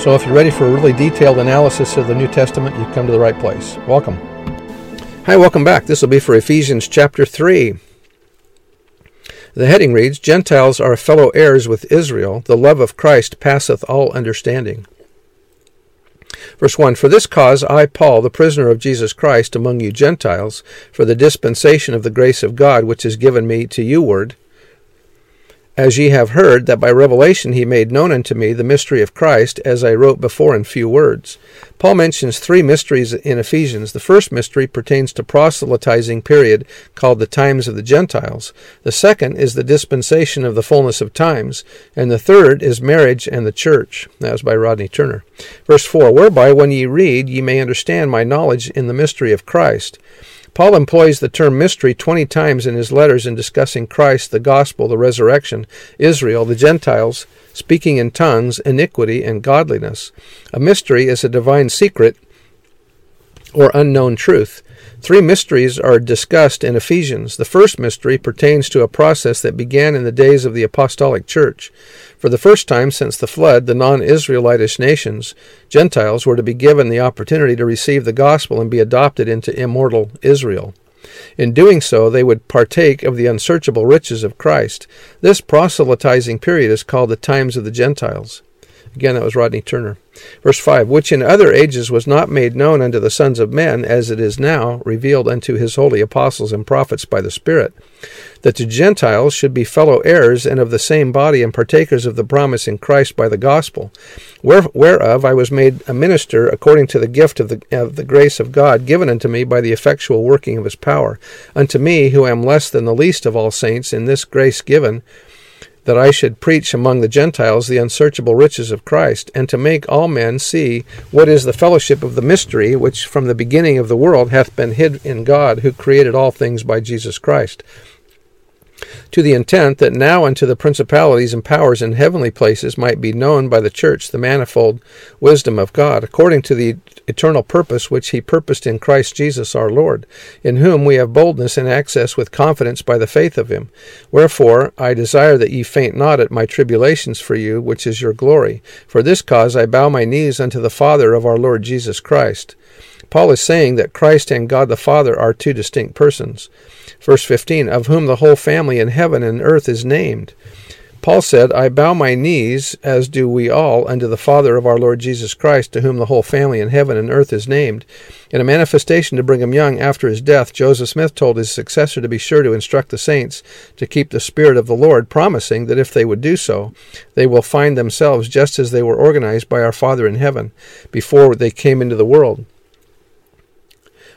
So if you're ready for a really detailed analysis of the New Testament, you've come to the right place. Welcome. Hi, welcome back. This will be for Ephesians chapter 3. The heading reads Gentiles are fellow heirs with Israel. The love of Christ passeth all understanding. Verse 1 For this cause I, Paul, the prisoner of Jesus Christ among you Gentiles, for the dispensation of the grace of God which is given me to you ward, as ye have heard, that by revelation he made known unto me the mystery of Christ, as I wrote before in few words. Paul mentions three mysteries in Ephesians. The first mystery pertains to proselytizing period, called the times of the Gentiles. The second is the dispensation of the fullness of times. And the third is marriage and the church. That was by Rodney Turner. Verse 4 Whereby, when ye read, ye may understand my knowledge in the mystery of Christ Paul employs the term mystery 20 times in his letters in discussing Christ, the gospel, the resurrection, Israel, the Gentiles, speaking in tongues, iniquity, and godliness. A mystery is a divine secret or unknown truth. Three mysteries are discussed in Ephesians. The first mystery pertains to a process that began in the days of the apostolic church. For the first time since the flood, the non Israelitish nations, Gentiles, were to be given the opportunity to receive the gospel and be adopted into immortal Israel. In doing so, they would partake of the unsearchable riches of Christ. This proselytizing period is called the times of the Gentiles. Again, that was Rodney Turner. Verse 5 Which in other ages was not made known unto the sons of men, as it is now revealed unto his holy apostles and prophets by the Spirit, that the Gentiles should be fellow heirs and of the same body and partakers of the promise in Christ by the gospel, whereof I was made a minister according to the gift of the, of the grace of God given unto me by the effectual working of his power, unto me who am less than the least of all saints in this grace given that I should preach among the Gentiles the unsearchable riches of Christ, and to make all men see what is the fellowship of the mystery which from the beginning of the world hath been hid in God, who created all things by Jesus Christ to the intent that now unto the principalities and powers in heavenly places might be known by the church the manifold wisdom of God, according to the eternal purpose which he purposed in Christ Jesus our Lord, in whom we have boldness and access with confidence by the faith of him. Wherefore I desire that ye faint not at my tribulations for you, which is your glory. For this cause I bow my knees unto the Father of our Lord Jesus Christ. Paul is saying that Christ and God the Father are two distinct persons. Verse 15, of whom the whole family in heaven and earth is named. Paul said, I bow my knees, as do we all, unto the Father of our Lord Jesus Christ, to whom the whole family in heaven and earth is named. In a manifestation to Brigham Young after his death, Joseph Smith told his successor to be sure to instruct the saints to keep the Spirit of the Lord, promising that if they would do so, they will find themselves just as they were organized by our Father in heaven before they came into the world.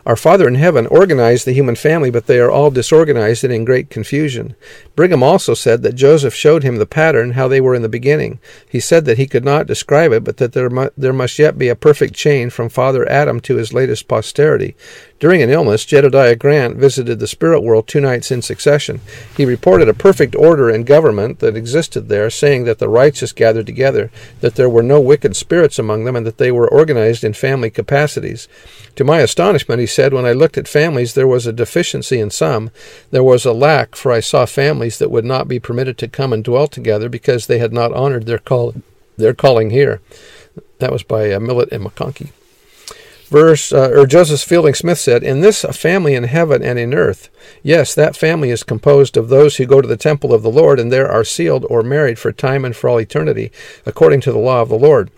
Our Father in heaven organized the human family, but they are all disorganized and in great confusion. Brigham also said that Joseph showed him the pattern, how they were in the beginning. He said that he could not describe it, but that there, mu- there must yet be a perfect chain from Father Adam to his latest posterity. During an illness, Jedediah Grant visited the spirit world two nights in succession. He reported a perfect order and government that existed there, saying that the righteous gathered together, that there were no wicked spirits among them, and that they were organized in family capacities. To my astonishment, he said, when I looked at families, there was a deficiency in some. There was a lack, for I saw families that would not be permitted to come and dwell together because they had not honored their call, their calling here. That was by uh, Millet and McConkie verse uh, or Joseph Fielding Smith said, "In this a family in heaven and in earth. Yes, that family is composed of those who go to the temple of the Lord and there are sealed or married for time and for all eternity, according to the law of the Lord."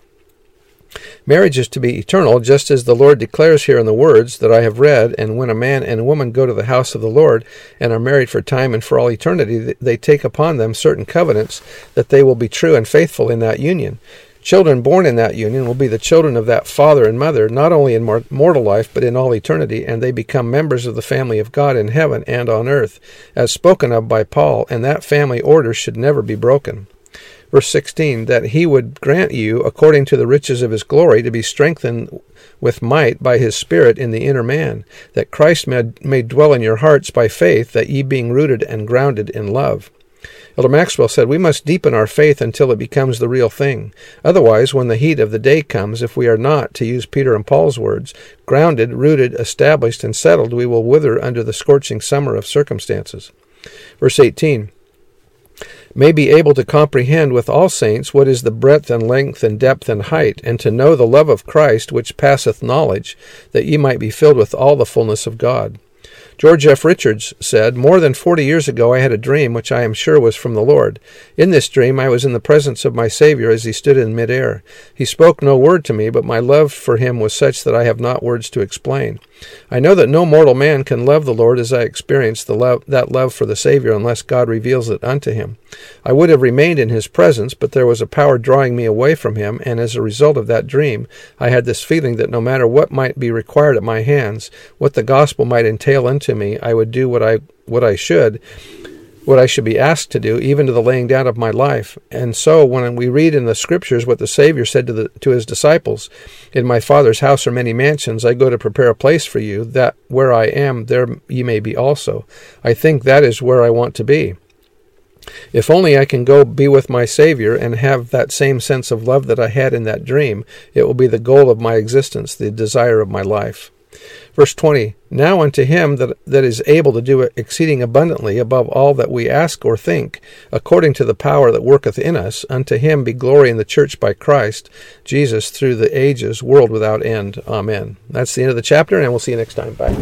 Marriage is to be eternal, just as the Lord declares here in the words that I have read. And when a man and a woman go to the house of the Lord and are married for time and for all eternity, they take upon them certain covenants that they will be true and faithful in that union. Children born in that union will be the children of that father and mother, not only in mortal life, but in all eternity, and they become members of the family of God in heaven and on earth, as spoken of by Paul, and that family order should never be broken. Verse 16, that he would grant you, according to the riches of his glory, to be strengthened with might by his Spirit in the inner man, that Christ may, may dwell in your hearts by faith, that ye being rooted and grounded in love. Elder Maxwell said, We must deepen our faith until it becomes the real thing. Otherwise, when the heat of the day comes, if we are not, to use Peter and Paul's words, grounded, rooted, established, and settled, we will wither under the scorching summer of circumstances. Verse 18 may be able to comprehend with all saints what is the breadth and length and depth and height, and to know the love of Christ which passeth knowledge, that ye might be filled with all the fullness of God. George F. Richards said, More than forty years ago I had a dream which I am sure was from the Lord. In this dream I was in the presence of my Savior as he stood in midair. He spoke no word to me, but my love for him was such that I have not words to explain. I know that no mortal man can love the Lord as I experienced love, that love for the Savior unless God reveals it unto him. I would have remained in his presence, but there was a power drawing me away from him, and as a result of that dream, I had this feeling that no matter what might be required at my hands, what the gospel might entail unto me, I would do what I what I should, what I should be asked to do, even to the laying down of my life. And so, when we read in the Scriptures what the Savior said to the to his disciples, "In my Father's house are many mansions. I go to prepare a place for you, that where I am, there ye may be also." I think that is where I want to be. If only I can go be with my Savior and have that same sense of love that I had in that dream, it will be the goal of my existence, the desire of my life. Verse 20 Now unto him that, that is able to do exceeding abundantly above all that we ask or think, according to the power that worketh in us, unto him be glory in the church by Christ Jesus through the ages, world without end. Amen. That's the end of the chapter, and we'll see you next time. Bye.